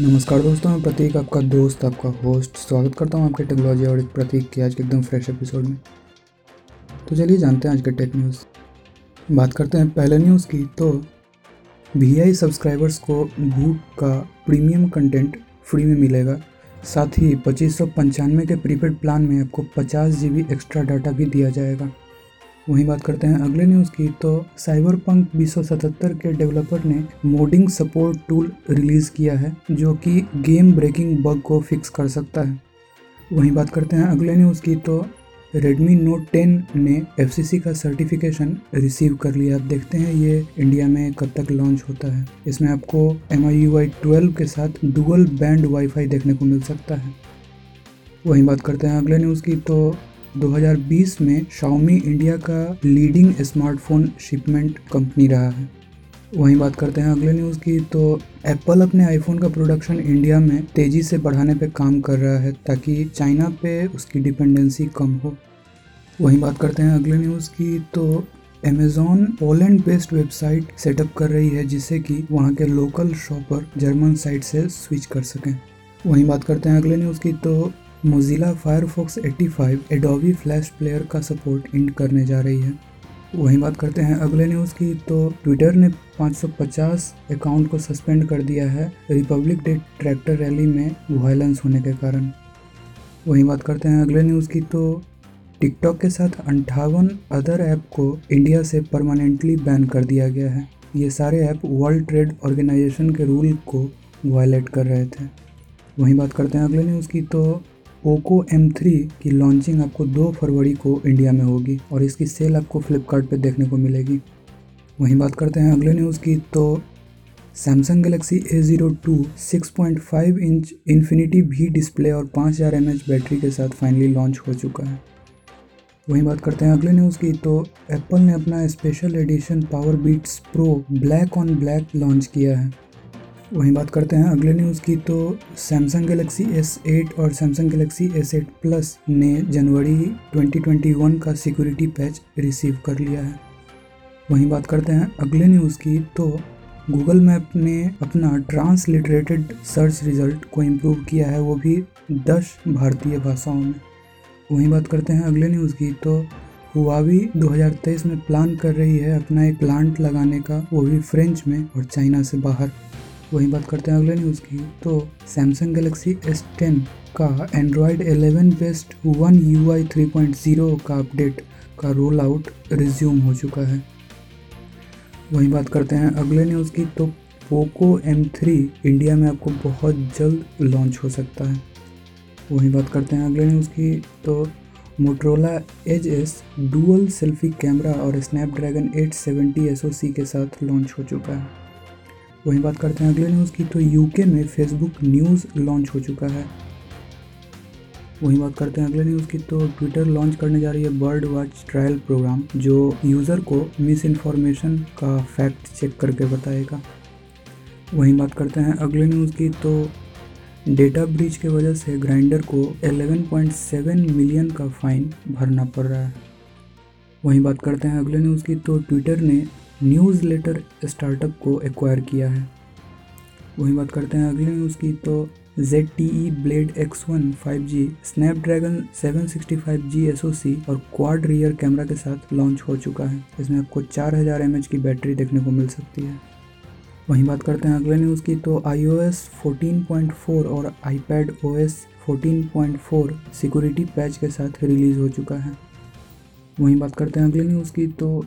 नमस्कार दोस्तों, मैं प्रतीक, आपका दोस्त, आपका होस्ट स्वागत करता हूँ आपके टेक्नोलॉजी और प्रतीक के आज के एकदम फ्रेश एपिसोड में। तो चलिए जानते हैं आज के टेक न्यूज़ बात करते हैं पहले न्यूज़ की तो वी सब्सक्राइबर्स को भूट का प्रीमियम कंटेंट फ्री में मिलेगा। साथ ही पच्चीस के प्रीपेड प्लान में आपको पचास जी एक्स्ट्रा डाटा भी दिया जाएगा। वहीं बात करते हैं अगले न्यूज़ की तो साइबर पंक बीस के डेवलपर ने मोडिंग सपोर्ट टूल रिलीज़ किया है, जो कि गेम ब्रेकिंग बग को फिक्स कर सकता है। वहीं बात करते हैं अगले न्यूज़ की तो Redmi Note 10 ने एफसीसी का सर्टिफिकेशन रिसीव कर लिया। आप देखते हैं ये इंडिया में कब तक लॉन्च होता है। इसमें आपको M I U I twelve के साथ डुअल बैंड वाईफाई देखने को मिल सकता है। वहीं बात करते हैं अगले न्यूज़ की तो 2020 में Xiaomi इंडिया का लीडिंग स्मार्टफ़ोन शिपमेंट कंपनी रहा है। वहीं बात करते हैं अगले न्यूज़ की तो एप्पल अपने आईफोन का प्रोडक्शन इंडिया में तेज़ी से बढ़ाने पर काम कर रहा है, ताकि चाइना पे उसकी डिपेंडेंसी कम हो। वहीं बात करते हैं अगले न्यूज़ की तो Amazon Poland based website setup कर रही है, जिससे कि वहाँ के लोकल शॉपर जर्मन साइट से स्विच कर सकें। वहीं बात करते हैं अगले न्यूज़ की तो Mozilla Firefox 85 Adobe Flash Player का सपोर्ट इंड करने जा रही है। वहीं बात करते हैं अगले न्यूज़ की तो ट्विटर ने 550 अकाउंट को सस्पेंड कर दिया है रिपब्लिक डे ट्रैक्टर रैली में वायलेंस होने के कारण। वहीं बात करते हैं अगले न्यूज़ की तो टिकटॉक के साथ अंठावन अदर ऐप को इंडिया से परमानेंटली बैन कर दिया गया है। ये सारे ऐप वर्ल्ड ट्रेड ऑर्गेनाइजेशन के रूल को वायलेट कर रहे थे। वहीं बात करते हैं अगले न्यूज़ की तो पोको M3 की लॉन्चिंग आपको 2 फरवरी को इंडिया में होगी और इसकी सेल आपको फ्लिपकार्ट देखने को मिलेगी। वहीं बात करते हैं अगले न्यूज़ की तो Samsung Galaxy A zero two six point five inch infinity भी डिस्प्ले और पाँच हज़ार एम एच बैटरी के साथ फाइनली लॉन्च हो चुका है। वहीं बात करते हैं अगले न्यूज़ की तो एप्पल ने अपना special edition Powerbeats Pro black on black launch किया है। वहीं बात करते हैं अगले न्यूज़ की तो सैमसंग गलेक्सी S8 और सैमसंग गलेक्सी S8 प्लस ने जनवरी 2021 का सिक्योरिटी पैच रिसीव कर लिया है। वहीं बात करते हैं अगले न्यूज़ की तो गूगल मैप ने अपना ट्रांसलिटरेटेड सर्च रिज़ल्ट को इम्प्रूव किया है, वो भी दस भारतीय भाषाओं में। वहीं बात करते हैं अगले न्यूज़ की तो हुआवी 2023 में प्लान कर रही है अपना एक प्लांट लगाने का, वो भी फ्रेंच में और चाइना से बाहर। वहीं बात करते हैं अगले न्यूज़ की। तो सैमसंग गलेक्सी एस टेन का Android 11 based One U I three point zero का अपडेट का रोल आउट रिज्यूम हो चुका है। वहीं बात करते हैं अगले न्यूज़ की। तो पोको M3 इंडिया में आपको बहुत जल्द लॉन्च हो सकता है। वहीं बात करते हैं अगले न्यूज़ की। तो Motorola Edge S dual selfie camera और स्नैपड्रैगन एट 870 एसओसी के साथ लॉन्च हो चुका है। वहीं बात करते हैं अगले न्यूज़ की तो यूके में फेसबुक न्यूज़ लॉन्च हो चुका है। वहीं बात करते हैं अगले न्यूज़ की तो ट्विटर लॉन्च करने जा रही है बर्ड वॉच ट्रायल प्रोग्राम जो यूज़र को मिस इन्फॉर्मेशन का फैक्ट चेक करके बताएगा। वहीं बात करते हैं अगले न्यूज़ की तो डेटा ब्रीच के वजह से ग्राइंडर को 11.7 मिलियन का फाइन भरना पड़ रहा है। वहीं बात करते हैं अगले न्यूज़ की तो ट्विटर ने न्यूज़ लेटर स्टार्टअप को एक्वायर किया है। वहीं बात करते हैं अगले न्यूज़ की तो Z T E Blade X one five G Snapdragon seven sixty five G S O C और क्वाड रियर कैमरा के साथ लॉन्च हो चुका है। इसमें आपको चार हज़ार एम एच की बैटरी देखने को मिल सकती है। वहीं बात करते हैं अगले न्यूज़ की तो आई O S fourteen point four और iPadOS fourteen point four security patch के साथ रिलीज़ हो चुका है। वहीं बात करते हैं अगले न्यूज़ की तो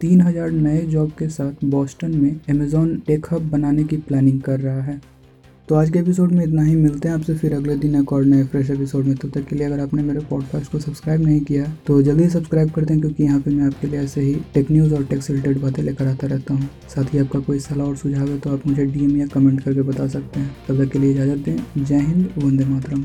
तीन हज़ार नए जॉब के साथ बॉस्टन में अमेज़ॉन टेक हब बनाने की प्लानिंग कर रहा है। तो आज के एपिसोड में इतना ही। मिलते हैं आपसे फिर अगले दिन एक और नए फ्रेश एपिसोड में। तब तो तक के लिए अगर आपने मेरे पॉडकास्ट को सब्सक्राइब नहीं किया तो जल्दी सब्सक्राइब कर दें, क्योंकि यहाँ पे मैं आपके लिए ऐसे ही टेक न्यूज़ और टेक से रिलेटेड बातें लेकर आता रहता हूँ। साथ ही आपका कोई सलाह और सुझाव है तो आप मुझे डीएम या कमेंट करके बता सकते हैं। तब तक के लिए इजाज़त दें। जय हिंद, वंदे मातरम।